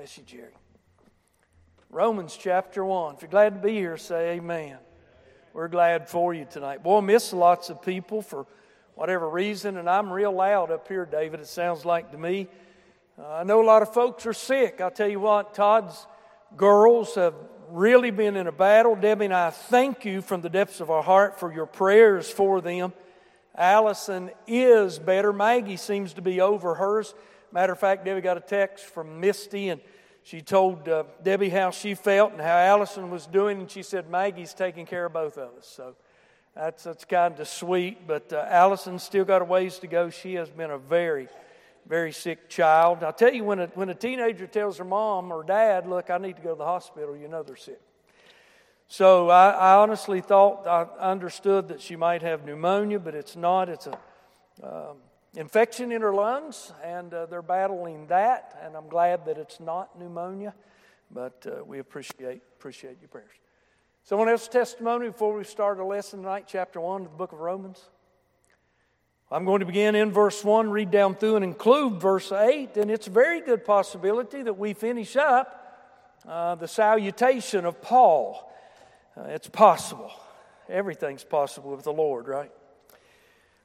Bless you, Jerry. Romans chapter 1. If you're glad to be here, say amen. We're glad for you tonight. Boy, I miss lots of people for whatever reason, and I'm real loud up here, David, it sounds like to me. Uh, I know a lot of folks are sick. I'll tell you what, Todd's girls have really been in a battle. Debbie and I thank you from the depths of our heart for your prayers for them. Allison is better. Maggie seems to be over hers. Matter of fact, Debbie got a text from Misty, and she told uh, Debbie how she felt and how Allison was doing, and she said Maggie's taking care of both of us. So that's, that's kind of sweet. But uh, Allison's still got a ways to go. She has been a very, very sick child. I'll tell you, when a, when a teenager tells her mom or dad, Look, I need to go to the hospital, you know they're sick. So I, I honestly thought, I understood that she might have pneumonia, but it's not. It's a. Um, infection in her lungs, and uh, they're battling that. And I'm glad that it's not pneumonia, but uh, we appreciate appreciate your prayers. Someone else's testimony before we start our lesson tonight, chapter one of the book of Romans. I'm going to begin in verse 1, read down through, and include verse 8. And it's a very good possibility that we finish up uh, the salutation of Paul. Uh, it's possible. Everything's possible with the Lord, right?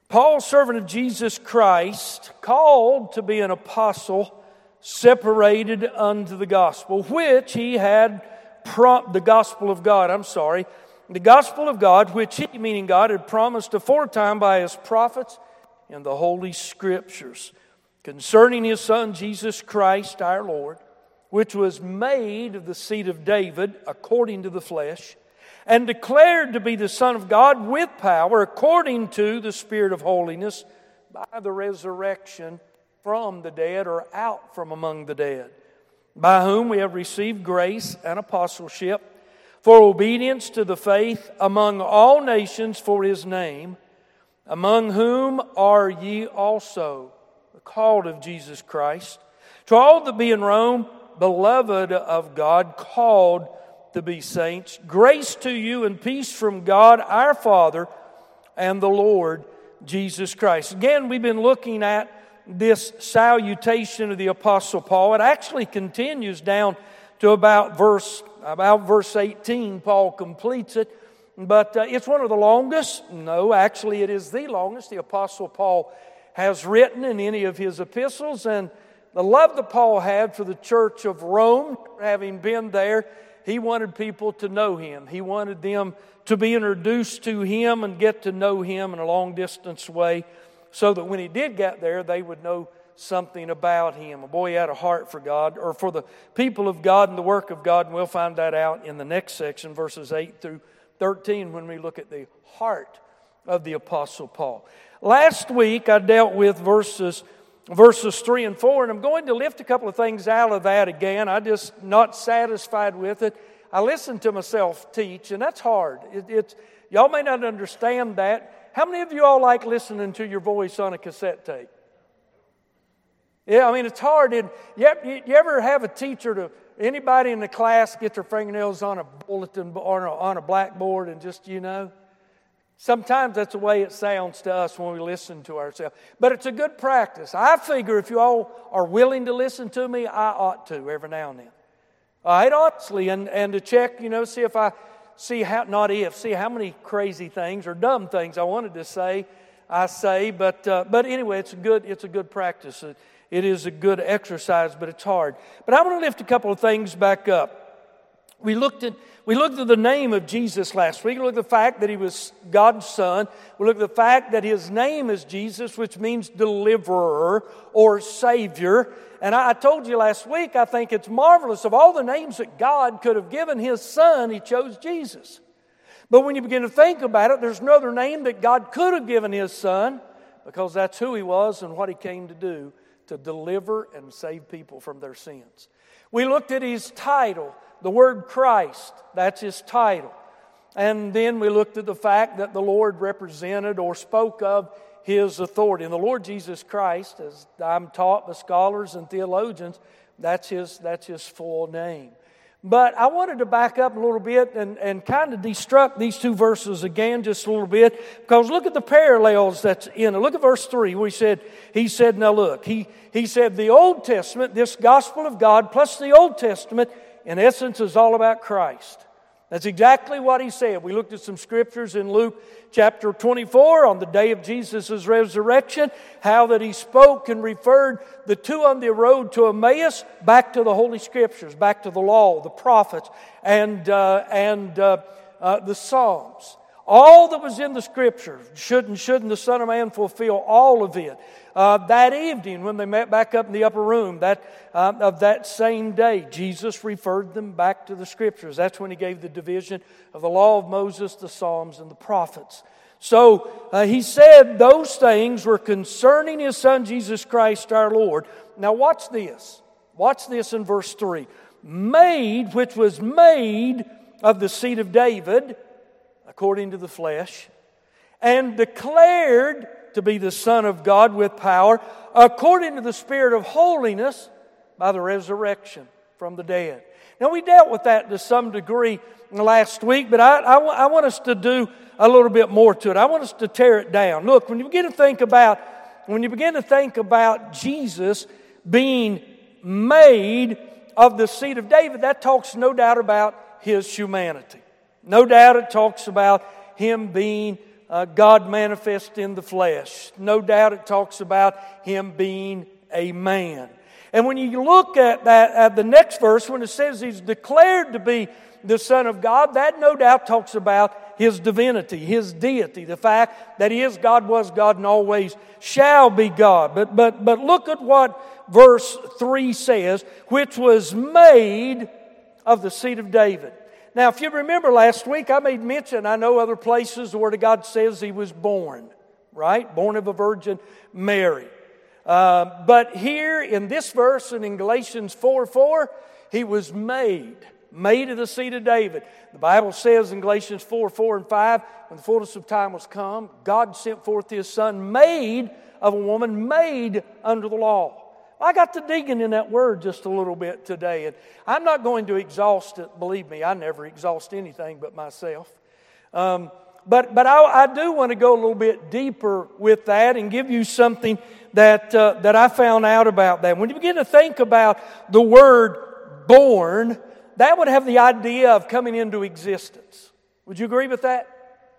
Paul, servant of Jesus Christ, called to be an apostle, separated unto the gospel, which he had prom- the gospel of God, I'm sorry, the gospel of God, which he, meaning God, had promised aforetime by his prophets in the Holy Scriptures, concerning his Son Jesus Christ our Lord, which was made of the seed of David according to the flesh and declared to be the Son of God with power according to the Spirit of holiness by the resurrection from the dead or out from among the dead, by whom we have received grace and apostleship for obedience to the faith among all nations for his name, among whom are ye also, called of Jesus Christ, to all that be in Rome, beloved of God, called to be saints. Grace to you and peace from God our Father and the Lord Jesus Christ. Again, we've been looking at this salutation of the Apostle Paul. It actually continues down to about verse, about verse 18. Paul completes it. But uh, it's one of the longest. No, actually, it is the longest the Apostle Paul has written in any of his epistles. And the love that Paul had for the church of Rome, having been there, he wanted people to know him. He wanted them to be introduced to him and get to know him in a long distance way so that when he did get there, they would know something about him. A boy had a heart for God or for the people of God and the work of God, and we'll find that out in the next section, verses 8 through 13, when we look at the heart of the Apostle Paul. Last week, I dealt with verses verses 3 and 4. And I'm going to lift a couple of things out of that again. I'm just not satisfied with it. I listen to myself teach, and that's hard. It, it's, y'all may not understand that. How many of you all like listening to your voice on a cassette tape? Yeah, I mean, it's hard. It, you, you ever have a teacher to anybody in the class get their fingernails on a bulletin or on a blackboard and just, you know? Sometimes that's the way it sounds to us when we listen to ourselves. But it's a good practice. I figure if you all are willing to listen to me, I ought to every now and then. I'd honestly, and, and to check, you know, see if I see how, not if, see how many crazy things or dumb things I wanted to say, I say. But, uh, but anyway, it's a good, it's a good practice. It, it is a good exercise, but it's hard. But I want to lift a couple of things back up. We looked at we looked at the name of Jesus last week. We looked at the fact that he was God's son. We looked at the fact that his name is Jesus, which means deliverer or savior. And I, told you last week, I think it's marvelous. Of all the names that God could have given his son, he chose Jesus. But when you begin to think about it, there's no other name that God could have given his son because that's who he was and what he came to do to deliver and save people from their sins. We looked at his title the word Christ, that's his title. And then we looked at the fact that the Lord represented or spoke of his authority. And the Lord Jesus Christ, as I'm taught by scholars and theologians, that's his, that's his full name. But I wanted to back up a little bit and, and kind of destruct these two verses again just a little bit because look at the parallels that's in it. Look at verse 3 where he said, he said, now look, he, he said the Old Testament, this gospel of God plus the Old Testament, in essence, is all about Christ. That's exactly what he said. We looked at some scriptures in Luke chapter 24 on the day of Jesus' resurrection, how that he spoke and referred the two on the road to Emmaus back to the Holy Scriptures, back to the law, the prophets, and, uh, and uh, uh, the Psalms. All that was in the Scripture, shouldn't, shouldn't the Son of Man fulfill all of it? Uh, that evening, when they met back up in the upper room that, uh, of that same day, Jesus referred them back to the Scriptures. That's when he gave the division of the law of Moses, the Psalms, and the prophets. So uh, he said those things were concerning his Son, Jesus Christ our Lord. Now, watch this. Watch this in verse 3. Made, which was made of the seed of David according to the flesh, and declared to be the Son of God with power, according to the Spirit of holiness, by the resurrection from the dead. Now, we dealt with that to some degree last week, but I, I, I want us to do a little bit more to it. I want us to tear it down. Look, when you begin to think about when you begin to think about Jesus being made of the seed of David, that talks no doubt about his humanity. No doubt it talks about him being uh, God manifest in the flesh. No doubt it talks about him being a man. And when you look at that, at the next verse, when it says he's declared to be the Son of God, that no doubt talks about his divinity, his deity, the fact that he is God, was God, and always shall be God. But, but, but look at what verse 3 says, which was made of the seed of David. Now, if you remember last week, I made mention, I know other places the Word of God says he was born, right? Born of a Virgin Mary. Uh, but here in this verse and in Galatians 4 4, he was made, made of the seed of David. The Bible says in Galatians 4 4 and 5, when the fullness of time was come, God sent forth his Son, made of a woman, made under the law. I got to digging in that word just a little bit today, and I'm not going to exhaust it. Believe me, I never exhaust anything but myself. Um, but but I, I, do want to go a little bit deeper with that and give you something that uh, that I found out about that. When you begin to think about the word "born," that would have the idea of coming into existence. Would you agree with that?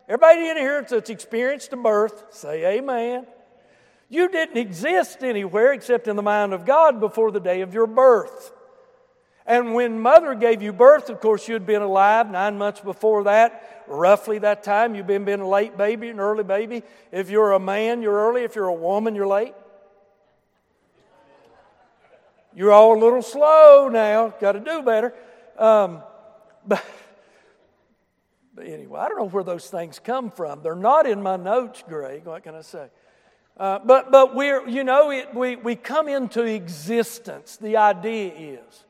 Everybody in here that's experienced a birth, say Amen. You didn't exist anywhere except in the mind of God before the day of your birth. And when mother gave you birth, of course, you'd been alive nine months before that, roughly that time. You've been, been a late baby, an early baby. If you're a man, you're early. If you're a woman, you're late. You're all a little slow now. Got to do better. Um, but, but anyway, I don't know where those things come from. They're not in my notes, Greg. What can I say? Uh, but but we're, you know, it, we, we come into existence. The idea is,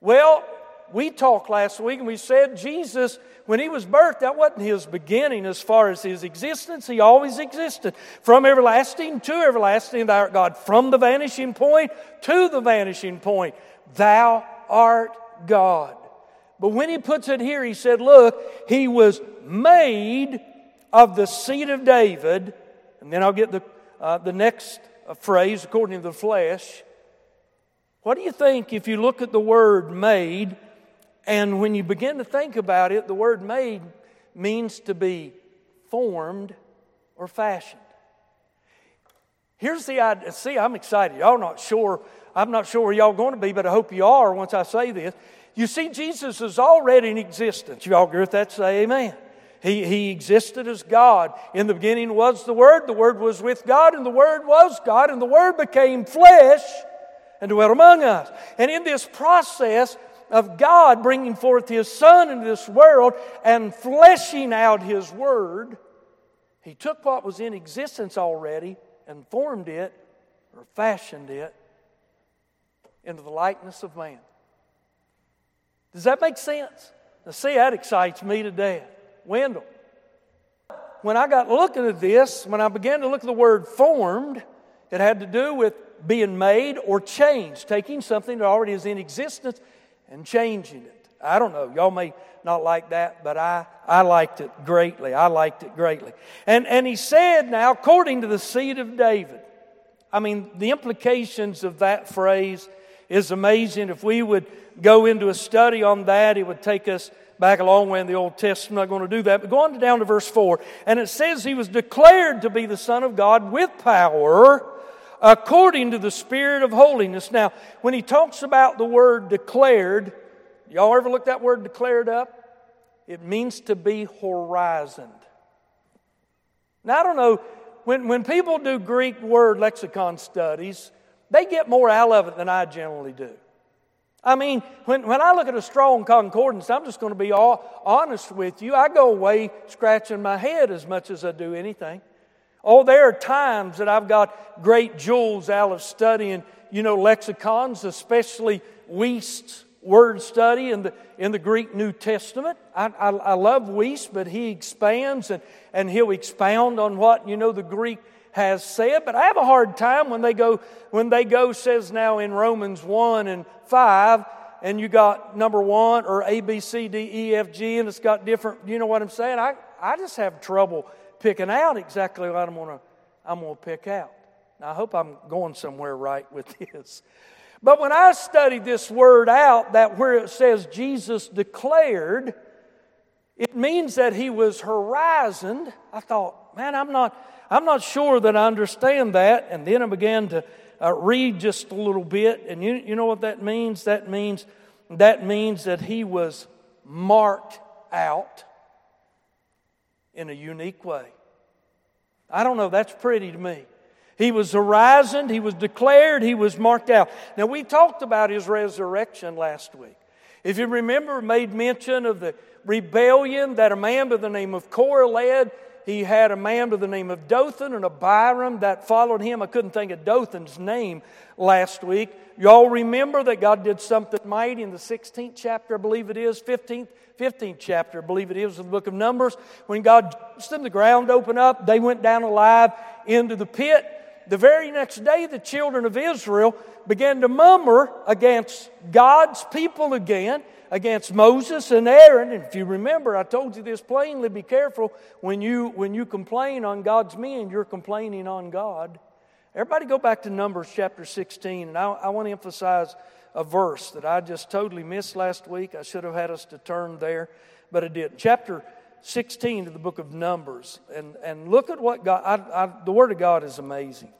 well, we talked last week and we said Jesus, when he was birthed, that wasn't his beginning as far as his existence. He always existed. From everlasting to everlasting, thou art God. From the vanishing point to the vanishing point, thou art God. But when he puts it here, he said, look, he was made of the seed of David. And then I'll get the uh, the next phrase, according to the flesh. What do you think if you look at the word made, and when you begin to think about it, the word made means to be formed or fashioned? Here's the idea. See, I'm excited. Y'all not sure. I'm not sure where y'all going to be, but I hope you are once I say this. You see, Jesus is already in existence. You all agree with that? Say amen. He, he existed as God. In the beginning was the Word, the Word was with God, and the Word was God, and the Word became flesh and dwelt among us. And in this process of God bringing forth His Son into this world and fleshing out His Word, He took what was in existence already and formed it or fashioned it into the likeness of man. Does that make sense? Now, see, that excites me to death. Wendell. When I got looking at this, when I began to look at the word formed, it had to do with being made or changed, taking something that already is in existence and changing it. I don't know. Y'all may not like that, but I, I liked it greatly. I liked it greatly. And, and he said, now, according to the seed of David, I mean, the implications of that phrase is amazing. If we would go into a study on that, it would take us back a long way in the Old Testament. I'm not going to do that. But go on down to verse 4. And it says he was declared to be the Son of God with power according to the Spirit of holiness. Now, when he talks about the word declared, y'all ever look that word declared up? It means to be horizoned. Now, I don't know, when, when people do Greek word lexicon studies, they get more out of it than I generally do. I mean, when, when I look at a strong concordance, I'm just going to be all honest with you. I go away scratching my head as much as I do anything. Oh, there are times that I've got great jewels out of studying, you know, lexicons, especially Wuest's word study in the, in the Greek New Testament. I, I, I love Wuest, but he expands and, and he'll expound on what, you know, the Greek has said. But I have a hard time when they go, when they go, says now in Romans 1 and 5, and you got number one or A, B, C, D, E, F, G, and it's got different, you know what I'm saying? I, I just have trouble picking out exactly what I'm to I'm to pick out. Now, I hope I'm going somewhere right with this. But when I studied this word out, that where it says Jesus declared, it means that he was horizoned. I thought, man, I'm not, I'm not sure that I understand that. And then I began to uh, read just a little bit. And you, you know what that means? That means that means that he was marked out in a unique way. I don't know, that's pretty to me. He was horizoned, he was declared, he was marked out. Now, we talked about his resurrection last week. If you remember, made mention of the rebellion that a man by the name of Korah led. He had a man by the name of Dothan and Abiram that followed him. I couldn't think of Dothan's name last week. Y'all remember that God did something mighty in the 16th chapter, I believe it is, 15th, 15th chapter, I believe it is, of the book of Numbers. When God judged the ground opened up, they went down alive into the pit. The very next day, the children of Israel began to murmur against God's people again, against Moses and Aaron. And if you remember, I told you this plainly be careful when you, when you complain on God's men, you're complaining on God. Everybody go back to Numbers chapter 16, and I, I want to emphasize a verse that I just totally missed last week. I should have had us to turn there, but I didn't. Chapter 16 of the book of Numbers, and, and look at what God, I, I, the Word of God is amazing.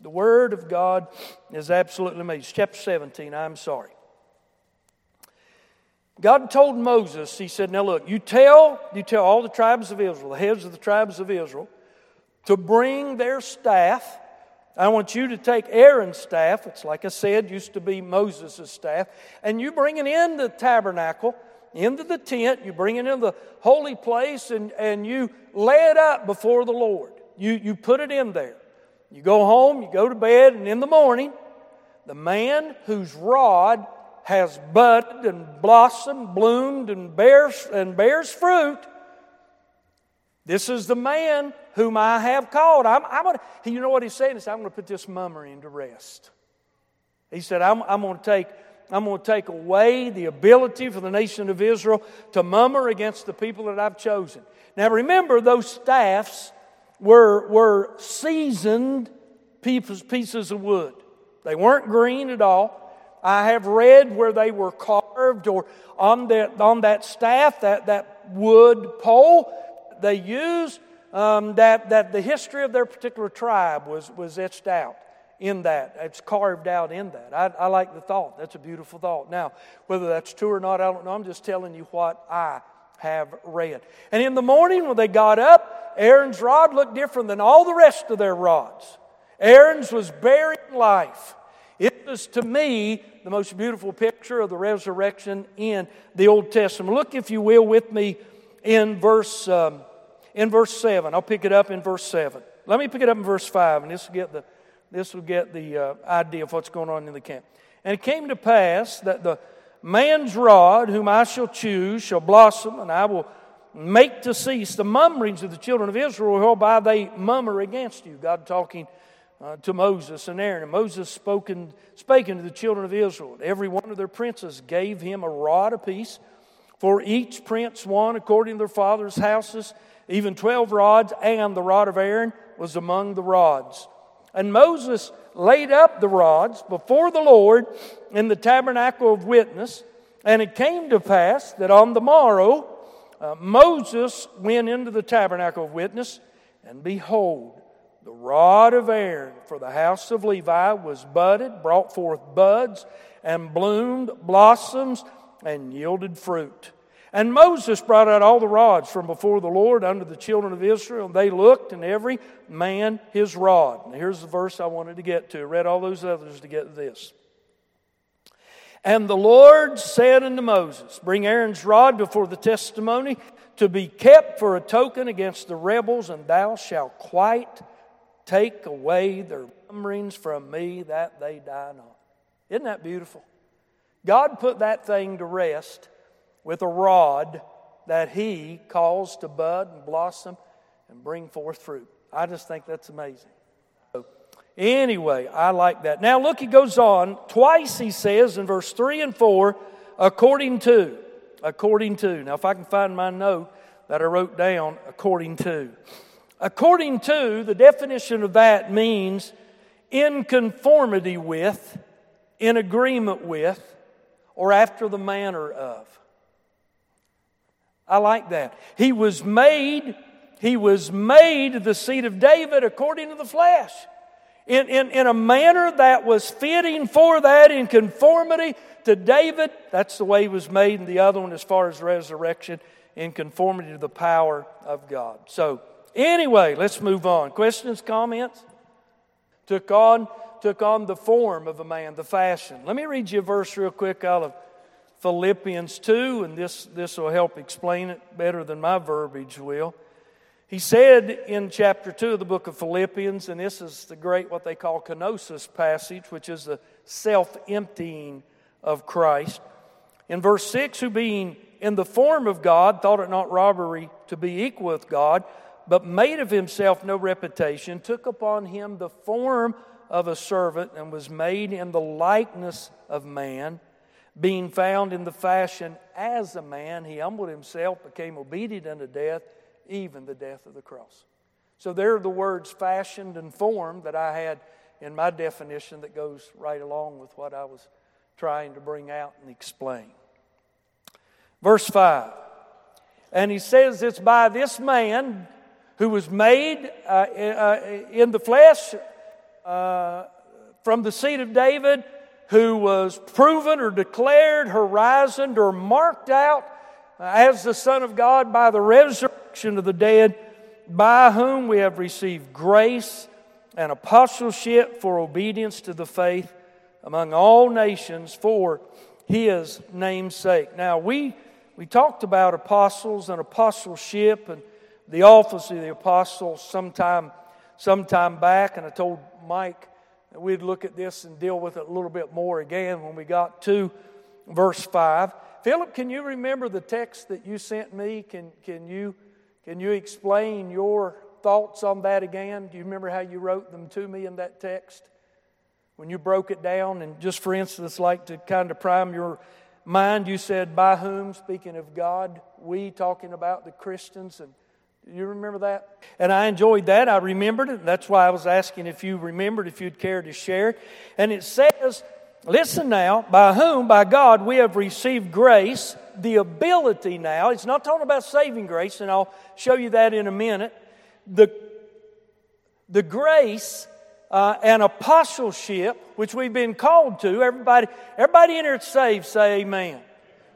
The Word of God is absolutely amazing. Chapter 17, I'm sorry. God told Moses, He said, Now look, you tell, you tell all the tribes of Israel, the heads of the tribes of Israel, to bring their staff. I want you to take Aaron's staff, it's like I said, used to be Moses' staff, and you bring it in the tabernacle, into the tent, you bring it in the holy place, and, and you lay it up before the Lord. You, you put it in there. You go home, you go to bed, and in the morning, the man whose rod has budded and blossomed, bloomed, and bears, and bears fruit, this is the man whom I have called. I'm, I'm gonna, you know what he's saying? Said, I'm going to put this murmuring into rest. He said, I'm, I'm going to take I'm going to take away the ability for the nation of Israel to murmur against the people that I've chosen. Now remember, those staffs were, were seasoned pieces, pieces of wood. They weren't green at all. I have read where they were carved or on that, on that staff, that, that wood pole they used, um, that, that the history of their particular tribe was, was etched out in that. It's carved out in that. I, I like the thought. That's a beautiful thought. Now, whether that's true or not, I don't know. I'm just telling you what I have read. And in the morning when they got up, Aaron's rod looked different than all the rest of their rods. Aaron's was bearing life. Was to me the most beautiful picture of the resurrection in the Old Testament. Look, if you will, with me in verse, um, in verse 7. I'll pick it up in verse 7. Let me pick it up in verse 5, and this will get the, this will get the uh, idea of what's going on in the camp. And it came to pass that the man's rod, whom I shall choose, shall blossom, and I will make to cease the murmurings of the children of Israel, whereby they murmur against you. God talking uh, to Moses and Aaron. And Moses spoken, spake unto the children of Israel. Every one of their princes gave him a rod apiece. For each prince one according to their father's houses, even twelve rods, and the rod of Aaron was among the rods. And Moses laid up the rods before the Lord in the tabernacle of witness. And it came to pass that on the morrow, uh, Moses went into the tabernacle of witness, and behold, the rod of Aaron for the house of Levi was budded, brought forth buds, and bloomed blossoms, and yielded fruit. And Moses brought out all the rods from before the Lord unto the children of Israel, and they looked, and every man his rod. Now here's the verse I wanted to get to. I read all those others to get this. And the Lord said unto Moses, Bring Aaron's rod before the testimony to be kept for a token against the rebels, and thou shalt quite take away their murmurings from me that they die not. Isn't that beautiful? God put that thing to rest with a rod that He caused to bud and blossom and bring forth fruit. I just think that's amazing. So, anyway, I like that. Now, look, he goes on. Twice he says in verse 3 and 4, according to. According to. Now, if I can find my note that I wrote down, according to. According to, the definition of that means in conformity with, in agreement with, or after the manner of. I like that. He was made, he was made the seed of David according to the flesh. In, in, in a manner that was fitting for that, in conformity to David. That's the way he was made, and the other one, as far as resurrection, in conformity to the power of God. So, anyway, let's move on. Questions, comments? Took on, took on the form of a man, the fashion. Let me read you a verse real quick out of Philippians 2, and this, this will help explain it better than my verbiage will. He said in chapter 2 of the book of Philippians, and this is the great what they call kenosis passage, which is the self emptying of Christ. In verse 6, who being in the form of God thought it not robbery to be equal with God, but made of himself no reputation, took upon him the form of a servant, and was made in the likeness of man being found in the fashion as a man, he humbled himself, became obedient unto death, even the death of the cross. So there are the words fashioned and formed that I had in my definition that goes right along with what I was trying to bring out and explain. Verse 5. And he says it's by this man who was made uh, uh, in the flesh uh, from the seed of David who was proven or declared, horizoned, or marked out as the Son of God by the resurrection of the dead, by whom we have received grace and apostleship for obedience to the faith among all nations for his name's sake. Now, we, we talked about apostles and apostleship and the office of the apostles sometime, sometime back, and I told Mike that we'd look at this and deal with it a little bit more again when we got to verse 5. Philip, can you remember the text that you sent me? Can, can, you, can you explain your thoughts on that again? Do you remember how you wrote them to me in that text? When you broke it down, and just for instance, like to kind of prime your mind, you said, By whom, speaking of God, we talking about the Christians, and you remember that? And I enjoyed that. I remembered it. That's why I was asking if you remembered, if you'd care to share. And it says, listen now, by whom, by God, we have received grace, the ability now. It's not talking about saving grace, and I'll show you that in a minute. The, the grace uh, and apostleship, which we've been called to. Everybody, everybody in here saved, say amen.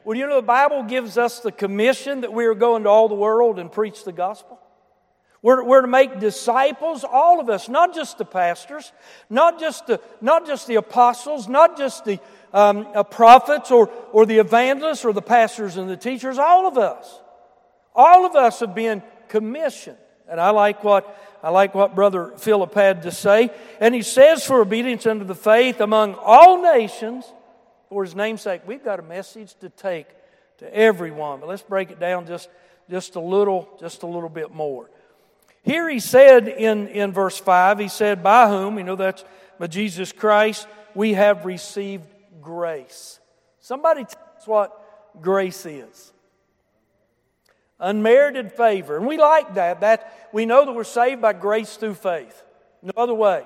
Well, you know, the Bible gives us the commission that we are going to all the world and preach the gospel. We're, we're to make disciples, all of us, not just the pastors, not just the, not just the apostles, not just the um, uh, prophets or, or the evangelists or the pastors and the teachers, all of us. All of us have been commissioned. And I like what I like what Brother Philip had to say. And he says, for obedience unto the faith among all nations for his namesake, we've got a message to take to everyone. But let's break it down just, just a little, just a little bit more. Here he said in, in verse 5, he said, By whom, you know that's by Jesus Christ, we have received grace. Somebody tell us what grace is. Unmerited favor. And we like that. That we know that we're saved by grace through faith. No other way.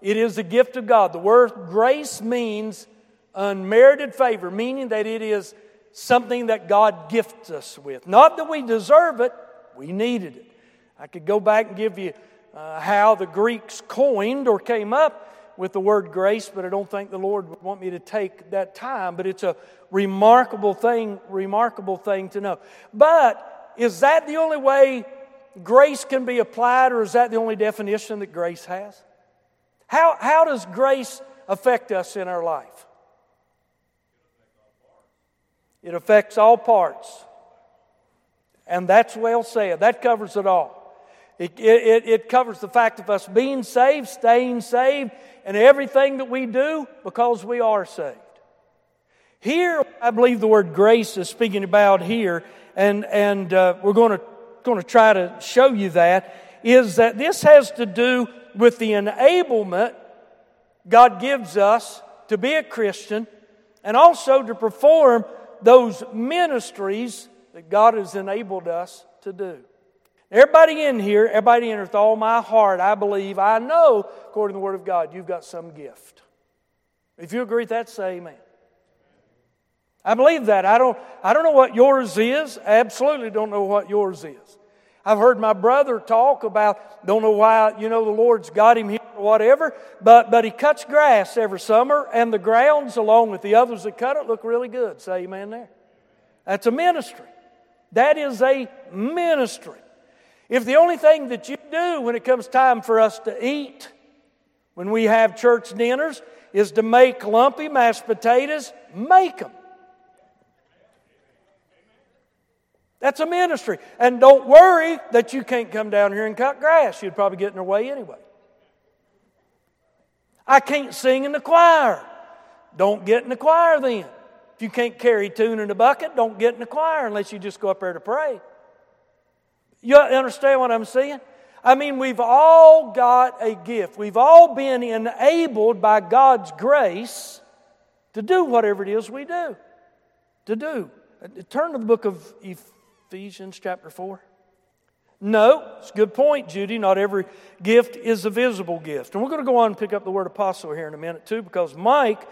It is a gift of God. The word grace means unmerited favor, meaning that it is something that God gifts us with. Not that we deserve it, we needed it. I could go back and give you uh, how the Greeks coined or came up with the word grace, but I don't think the Lord would want me to take that time. But it's a remarkable thing, remarkable thing to know. But is that the only way grace can be applied, or is that the only definition that grace has? How, how does grace affect us in our life? It affects all parts. And that's well said. That covers it all. It, it, it, covers the fact of us being saved, staying saved, and everything that we do because we are saved. Here, I believe the word grace is speaking about here, and, and uh, we're going to, going to try to show you that, is that this has to do with the enablement God gives us to be a Christian and also to perform those ministries that God has enabled us to do. Everybody in here, everybody in here, with all my heart, I believe, I know, according to the Word of God, you've got some gift. If you agree with that, say amen. I believe that. I don't, I don't know what yours is. Absolutely don't know what yours is. I've heard my brother talk about, don't know why, you know, the Lord's got him here or whatever, but, but he cuts grass every summer, and the grounds, along with the others that cut it, look really good. Say amen there. That's a ministry. That is a ministry. If the only thing that you do when it comes time for us to eat, when we have church dinners, is to make lumpy mashed potatoes, make them. That's a ministry. And don't worry that you can't come down here and cut grass. You'd probably get in their way anyway. I can't sing in the choir. Don't get in the choir then. If you can't carry tune in a bucket, don't get in the choir unless you just go up there to pray. You understand what I'm saying? I mean, we've all got a gift. We've all been enabled by God's grace to do whatever it is we do. To do. Turn to the book of Ephesians, chapter 4. No, it's a good point, Judy. Not every gift is a visible gift. And we're going to go on and pick up the word apostle here in a minute, too, because Mike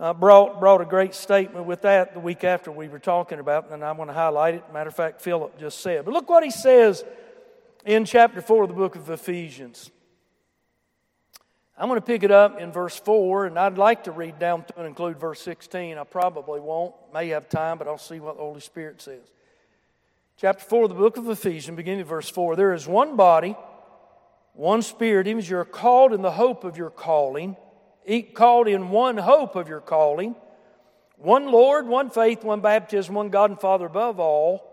uh, brought, brought a great statement with that the week after we were talking about, and I'm going to highlight it. Matter of fact, Philip just said. But look what he says in chapter 4 of the book of Ephesians. I'm going to pick it up in verse 4, and I'd like to read down to and include verse 16. I probably won't, may have time, but I'll see what the Holy Spirit says. Chapter 4 of the book of Ephesians, beginning of verse 4 There is one body, one Spirit, even as you're called in the hope of your calling called in one hope of your calling, one Lord, one faith, one baptism, one God and Father above all,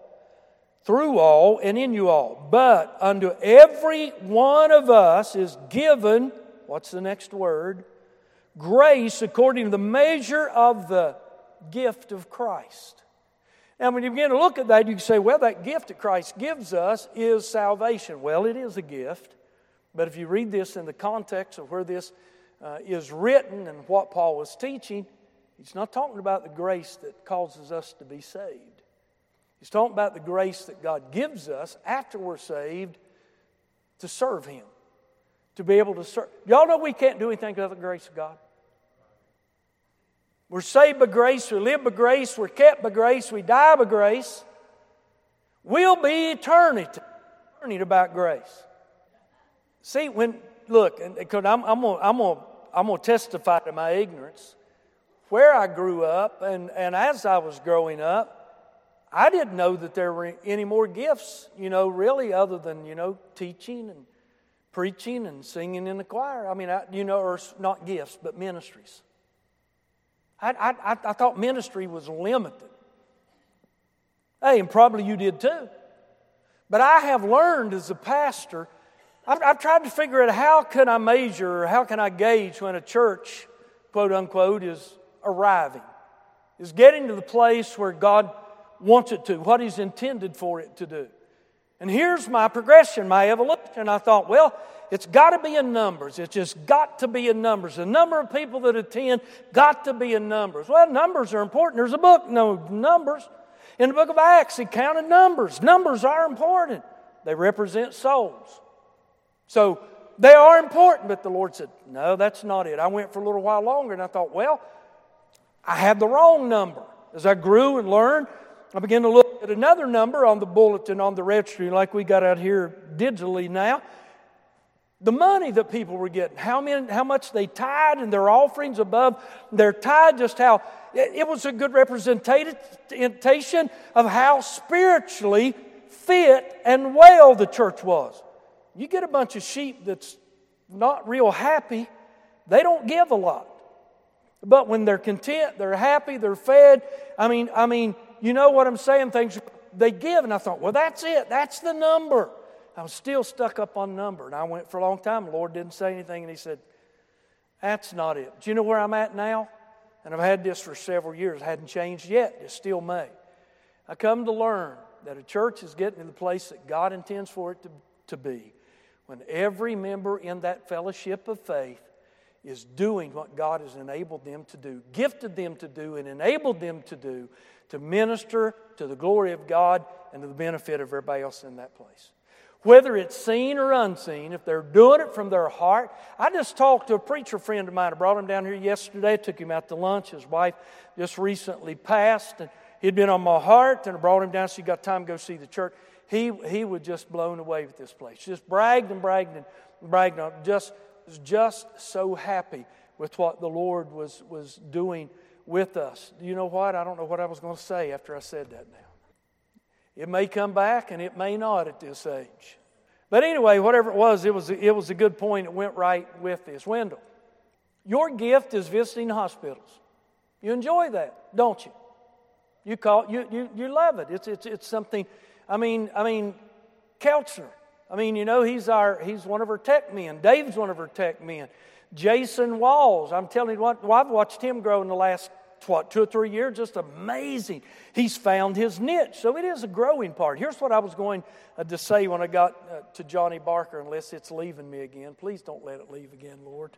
through all, and in you all. But unto every one of us is given, what's the next word? Grace according to the measure of the gift of Christ. Now, when you begin to look at that, you can say, well, that gift that Christ gives us is salvation. Well, it is a gift. But if you read this in the context of where this uh, is written and what Paul was teaching, he's not talking about the grace that causes us to be saved. He's talking about the grace that God gives us after we're saved to serve Him, to be able to serve. Y'all know we can't do anything without the grace of God. We're saved by grace, we live by grace, we're kept by grace, we die by grace. We'll be eternity, eternity about grace. See, when look, because I'm, I'm gonna, I'm gonna I'm going to testify to my ignorance. Where I grew up, and, and as I was growing up, I didn't know that there were any more gifts, you know, really, other than, you know, teaching and preaching and singing in the choir. I mean, I, you know, or not gifts, but ministries. I, I, I thought ministry was limited. Hey, and probably you did too. But I have learned as a pastor I've, I've tried to figure out how can I measure, how can I gauge when a church, quote unquote, is arriving, is getting to the place where God wants it to, what He's intended for it to do. And here's my progression, my evolution. I thought, well, it's got to be in numbers. It's just got to be in numbers. The number of people that attend got to be in numbers. Well, numbers are important. There's a book, no numbers. In the book of Acts, he counted numbers. Numbers are important, they represent souls. So they are important, but the Lord said, No, that's not it. I went for a little while longer and I thought, Well, I had the wrong number. As I grew and learned, I began to look at another number on the bulletin on the registry, like we got out here digitally now. The money that people were getting, how, many, how much they tied and their offerings above their tithe, just how it, was a good representation of how spiritually fit and well the church was. You get a bunch of sheep that's not real happy, they don't give a lot. But when they're content, they're happy, they're fed. I mean, I mean, you know what I'm saying? Things they give, and I thought, well, that's it. That's the number. I was still stuck up on number, and I went for a long time. The Lord didn't say anything, and He said, "That's not it." Do you know where I'm at now? And I've had this for several years. It hadn't changed yet. It still may. I come to learn that a church is getting to the place that God intends for it to, to be, when every member in that fellowship of faith is doing what God has enabled them to do, gifted them to do, and enabled them to do to minister to the glory of God and to the benefit of everybody else in that place. Whether it's seen or unseen, if they're doing it from their heart. I just talked to a preacher friend of mine. I brought him down here yesterday, I took him out to lunch. His wife just recently passed, and he'd been on my heart, and I brought him down so he got time to go see the church. He, he was just blown away with this place. Just bragged and bragged and bragged on just just so happy with what the Lord was, was doing with us. You know what? I don't know what I was going to say after I said that now. It may come back and it may not at this age. But anyway, whatever it was, it was, it was a good point. It went right with this. Wendell, your gift is visiting hospitals. You enjoy that, don't you? You, call, you, you, you love it. It's, it's, it's something, I mean, I mean, counselor. I mean, you know, he's, our, he's one of our tech men. Dave's one of our tech men. Jason Walls, I'm telling you what, well, I've watched him grow in the last, what, two or three years. Just amazing. He's found his niche. So it is a growing part. Here's what I was going uh, to say when I got uh, to Johnny Barker, unless it's leaving me again. Please don't let it leave again, Lord.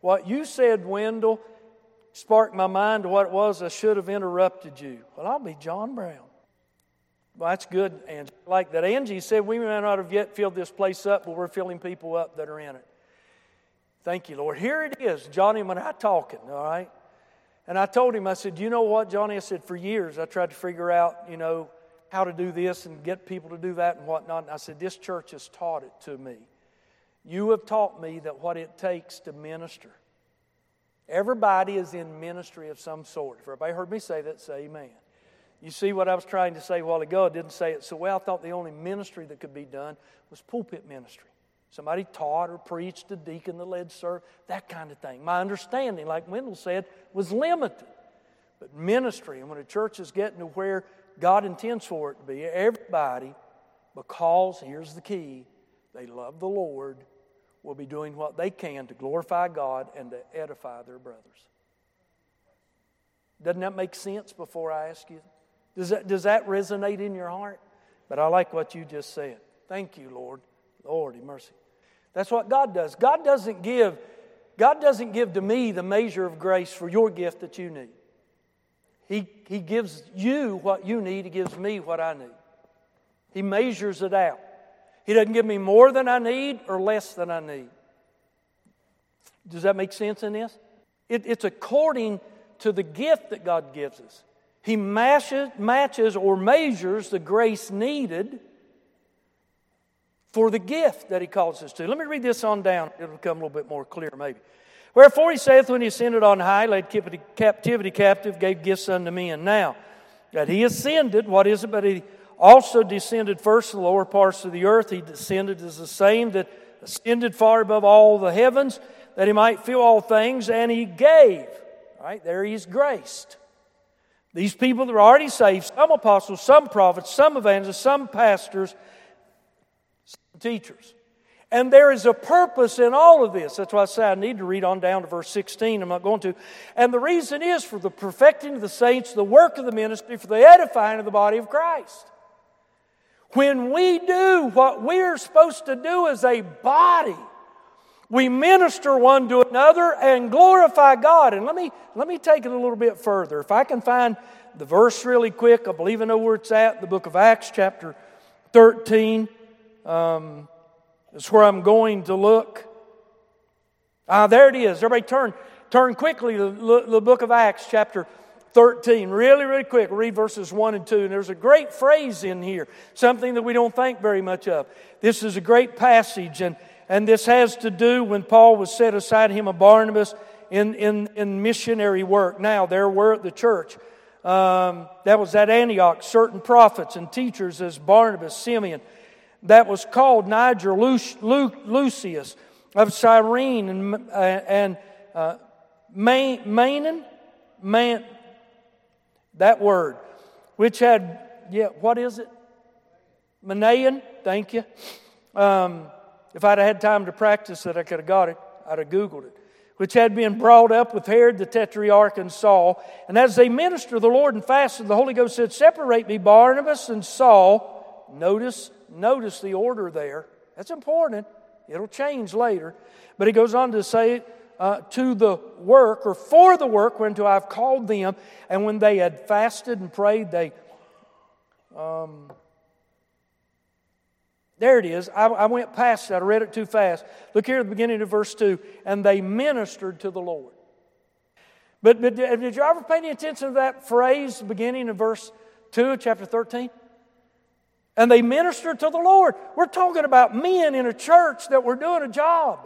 What you said, Wendell, sparked my mind to what it was I should have interrupted you. Well, I'll be John Brown. Well, that's good, Angie. Like that. Angie said, We may not have yet filled this place up, but we're filling people up that are in it. Thank you, Lord. Here it is, Johnny and I talking, all right? And I told him, I said, You know what, Johnny? I said, For years I tried to figure out, you know, how to do this and get people to do that and whatnot. And I said, This church has taught it to me. You have taught me that what it takes to minister. Everybody is in ministry of some sort. If everybody heard me say that, say amen. You see what I was trying to say a while ago? I didn't say it so well. I thought the only ministry that could be done was pulpit ministry. Somebody taught or preached, a deacon that led serve, that kind of thing. My understanding, like Wendell said, was limited. But ministry, and when a church is getting to where God intends for it to be, everybody, because here's the key they love the Lord, will be doing what they can to glorify God and to edify their brothers. Doesn't that make sense before I ask you? Does that, does that resonate in your heart? But I like what you just said. Thank you, Lord. Lord, mercy. That's what God does. God doesn't give, God doesn't give to me the measure of grace for your gift that you need. He, he gives you what you need, He gives me what I need. He measures it out. He doesn't give me more than I need or less than I need. Does that make sense in this? It, it's according to the gift that God gives us. He matches, matches or measures the grace needed for the gift that he calls us to. Let me read this on down. It'll become a little bit more clear, maybe. Wherefore he saith, when he ascended on high, led captivity captive, gave gifts unto men. Now, that he ascended, what is it? But he also descended first to the lower parts of the earth. He descended as the same that ascended far above all the heavens, that he might fill all things, and he gave. All right, there he's graced. These people that are already saved, some apostles, some prophets, some evangelists, some pastors, teachers. And there is a purpose in all of this. That's why I say I need to read on down to verse 16. I'm not going to. And the reason is for the perfecting of the saints, the work of the ministry, for the edifying of the body of Christ. When we do what we're supposed to do as a body, We minister one to another and glorify God. And let me, let me take it a little bit further. If I can find the verse really quick, I believe I know where it's at, the book of Acts, chapter 13. Um, that's where I'm going to look. Ah, there it is. Everybody turn, turn quickly to the, book of Acts, chapter 13. Really, really quick. Read verses 1 and 2. And there's a great phrase in here, something that we don't think very much of. This is a great passage, and, and this has to do when Paul was set aside him of Barnabas in, in, in missionary work. Now, there were at the church. Um, that was at Antioch, certain prophets and teachers as Barnabas, Simeon, that was called Niger Lucius of Cyrene and, uh, and uh, Manan, Man, that word, which had, yeah, what is it? Manaean, thank you. Um, if I'd had time to practice it, I could have got it. I'd have Googled it. Which had been brought up with Herod the Tetrarch and Saul. And as they ministered the Lord and fasted, the Holy Ghost said, Separate me, Barnabas and Saul. Notice, notice the order there. That's important. It'll change later. But he goes on to say, uh, to the work or for the work whereunto I've called them. And when they had fasted and prayed, they. Um, there it is. I, I went past that. I read it too fast. Look here at the beginning of verse 2. And they ministered to the Lord. But, but did you ever pay any attention to that phrase, beginning of verse 2 of chapter 13? And they ministered to the Lord. We're talking about men in a church that were doing a job.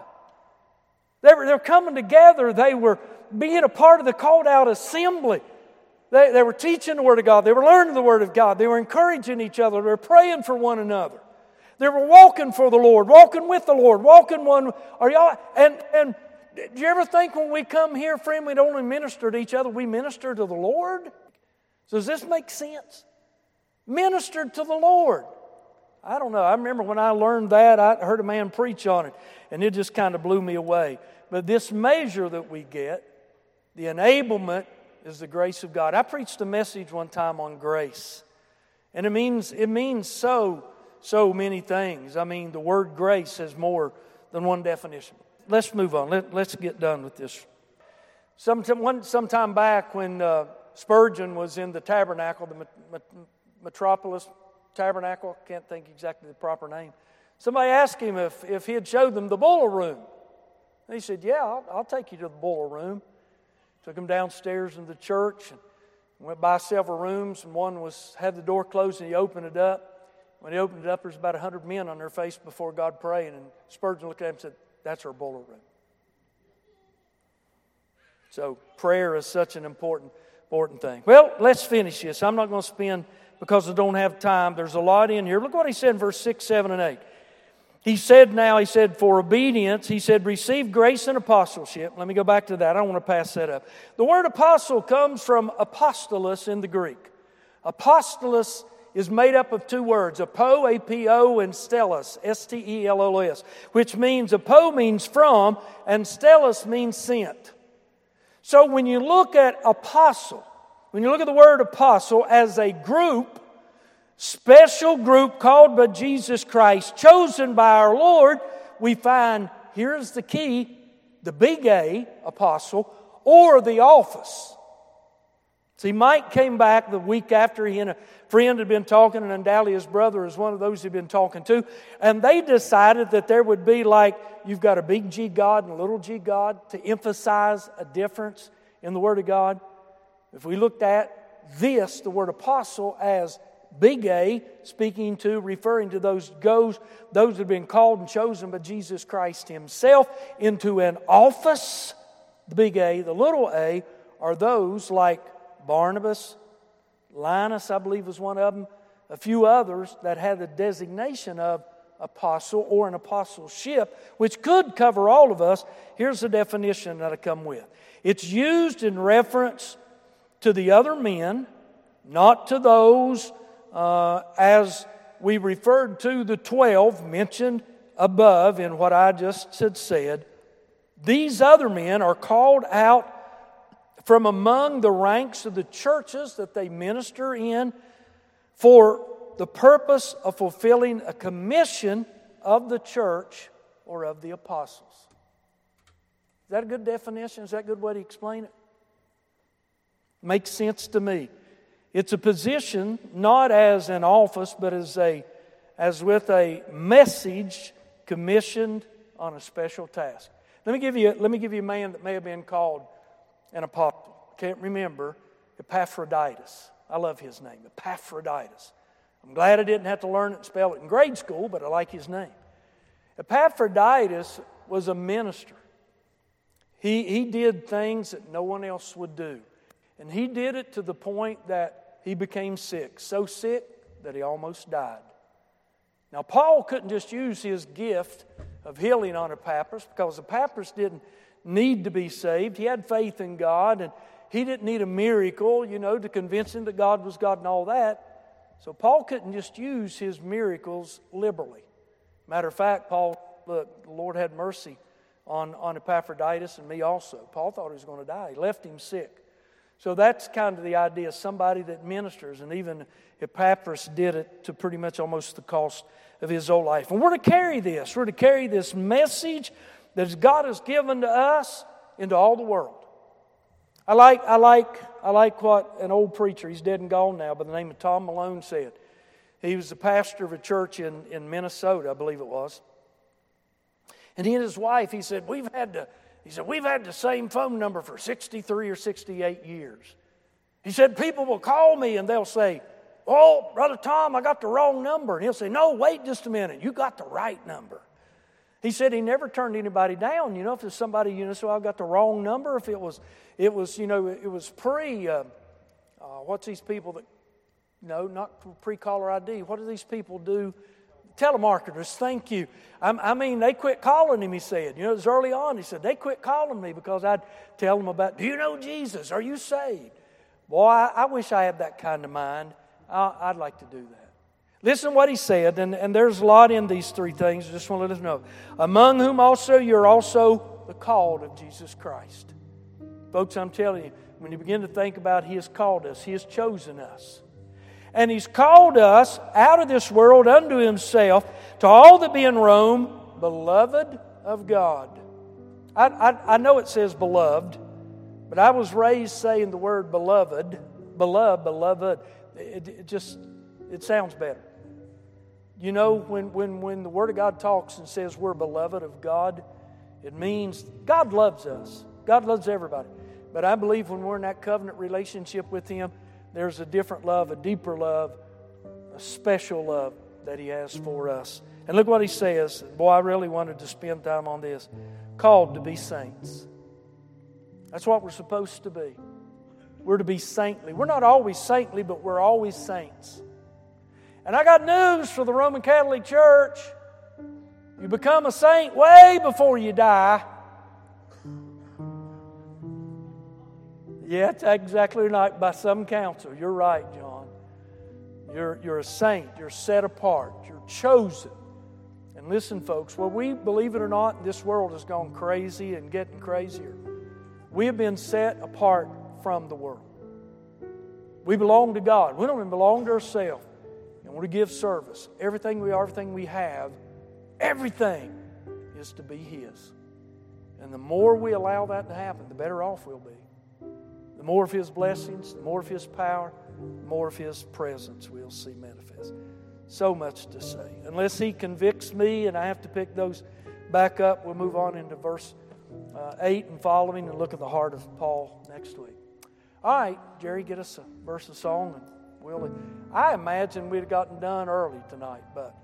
They were, they were coming together. They were being a part of the called out assembly. They, they were teaching the Word of God. They were learning the Word of God. They were encouraging each other. They were praying for one another. They were walking for the Lord, walking with the Lord, walking one. Are y'all? And and do you ever think when we come here, friend, we don't only minister to each other, we minister to the Lord? So does this make sense? Ministered to the Lord. I don't know. I remember when I learned that, I heard a man preach on it, and it just kind of blew me away. But this measure that we get, the enablement, is the grace of God. I preached a message one time on grace. And it means, it means so, so many things. I mean, the word grace has more than one definition. Let's move on. Let, us get done with this. Sometime, one, sometime back when uh, Spurgeon was in the tabernacle, the metropolis tabernacle, can't think exactly the proper name. Somebody asked him if, if he had showed them the boiler room. And he said, Yeah, I'll, I'll take you to the boiler room. Took him downstairs in the church and went by several rooms, and one was had the door closed, and he opened it up. When he opened it up, there was about a hundred men on their face before God praying, and Spurgeon looked at him and said, "That's our boiler room." So prayer is such an important, important thing. Well, let's finish this. I'm not going to spend because I don't have time. There's a lot in here. Look what he said in verse six, seven, and eight. He said now, he said, for obedience, he said, receive grace and apostleship. Let me go back to that. I don't want to pass that up. The word apostle comes from apostolos in the Greek. Apostolos is made up of two words, apo, A-P-O, and stellos, S-T-E-L-O-S, which means apo means from, and stellos means sent. So when you look at apostle, when you look at the word apostle as a group, special group called by Jesus Christ, chosen by our Lord, we find here's the key the big A, apostle, or the office. See, Mike came back the week after he and a friend had been talking, and undoubtedly his brother is one of those he'd been talking to, and they decided that there would be like you've got a big G God and a little g God to emphasize a difference in the Word of God. If we looked at this, the word apostle, as big A, speaking to, referring to those goes, those that have been called and chosen by Jesus Christ Himself into an office. The big A, the little A, are those like Barnabas, Linus, I believe was one of them, a few others that had the designation of apostle or an apostleship, which could cover all of us. Here's the definition that I come with it's used in reference to the other men, not to those uh, as we referred to the 12 mentioned above in what I just had said, these other men are called out from among the ranks of the churches that they minister in for the purpose of fulfilling a commission of the church or of the apostles. Is that a good definition? Is that a good way to explain it? Makes sense to me. It's a position not as an office, but as a as with a message commissioned on a special task. Let me give you let me give you a man that may have been called an apostle. Can't remember Epaphroditus. I love his name, Epaphroditus. I'm glad I didn't have to learn it and spell it in grade school, but I like his name. Epaphroditus was a minister. He, he did things that no one else would do. And he did it to the point that he became sick, so sick that he almost died. Now, Paul couldn't just use his gift of healing on Epaphras because Epaphras didn't need to be saved. He had faith in God and he didn't need a miracle, you know, to convince him that God was God and all that. So Paul couldn't just use his miracles liberally. Matter of fact, Paul, look, the Lord had mercy on, on Epaphroditus and me also. Paul thought he was going to die. He left him sick. So that's kind of the idea somebody that ministers, and even Epaphras did it to pretty much almost the cost of his whole life. And we're to carry this. We're to carry this message that God has given to us into all the world. I like, I like, I like what an old preacher, he's dead and gone now, by the name of Tom Malone said. He was the pastor of a church in, in Minnesota, I believe it was. And he and his wife, he said, We've had to, he said, We've had the same phone number for 63 or 68 years. He said, People will call me and they'll say, Oh, Brother Tom, I got the wrong number. And he'll say, No, wait just a minute. You got the right number. He said he never turned anybody down. You know, if there's somebody, you know, so I got the wrong number, if it was, it was, you know, it was pre, uh, uh, what's these people that, no, not pre caller ID. What do these people do? Telemarketers, thank you. I, mean, they quit calling him, he said. You know, it was early on. He said, they quit calling me because I'd tell them about, do you know Jesus? Are you saved? Boy, I, I wish I had that kind of mind. I, I'd like to do that. Listen to what he said, and, and there's a lot in these three things. I just want to let us know. Among whom also you're also the called of Jesus Christ. Folks, I'm telling you, when you begin to think about He has called us, He has chosen us. And He's called us out of this world unto Himself to all that be in Rome, beloved of God. I, I, I know it says beloved, but I was raised saying the word beloved, beloved, beloved. It, it just, it sounds better. You know, when, when, when the Word of God talks and says we're beloved of God, it means God loves us. God loves everybody. But I believe when we're in that covenant relationship with Him, there's a different love, a deeper love, a special love that He has for us. And look what He says. Boy, I really wanted to spend time on this. Called to be saints. That's what we're supposed to be. We're to be saintly. We're not always saintly, but we're always saints. And I got news for the Roman Catholic Church. You become a saint way before you die. Yeah, that's exactly right by some council. You're right, John. You're, you're a saint. You're set apart. You're chosen. And listen, folks, well, we believe it or not, this world has gone crazy and getting crazier. We have been set apart from the world. We belong to God. We don't even belong to ourselves and to give service. Everything we are, everything we have, everything is to be His. And the more we allow that to happen, the better off we'll be. The more of His blessings, the more of His power, the more of His presence we'll see manifest. So much to say. Unless He convicts me and I have to pick those back up, we'll move on into verse uh, 8 and following and look at the heart of Paul next week. All right, Jerry, get us a verse of song. And we'll, I imagine we'd have gotten done early tonight, but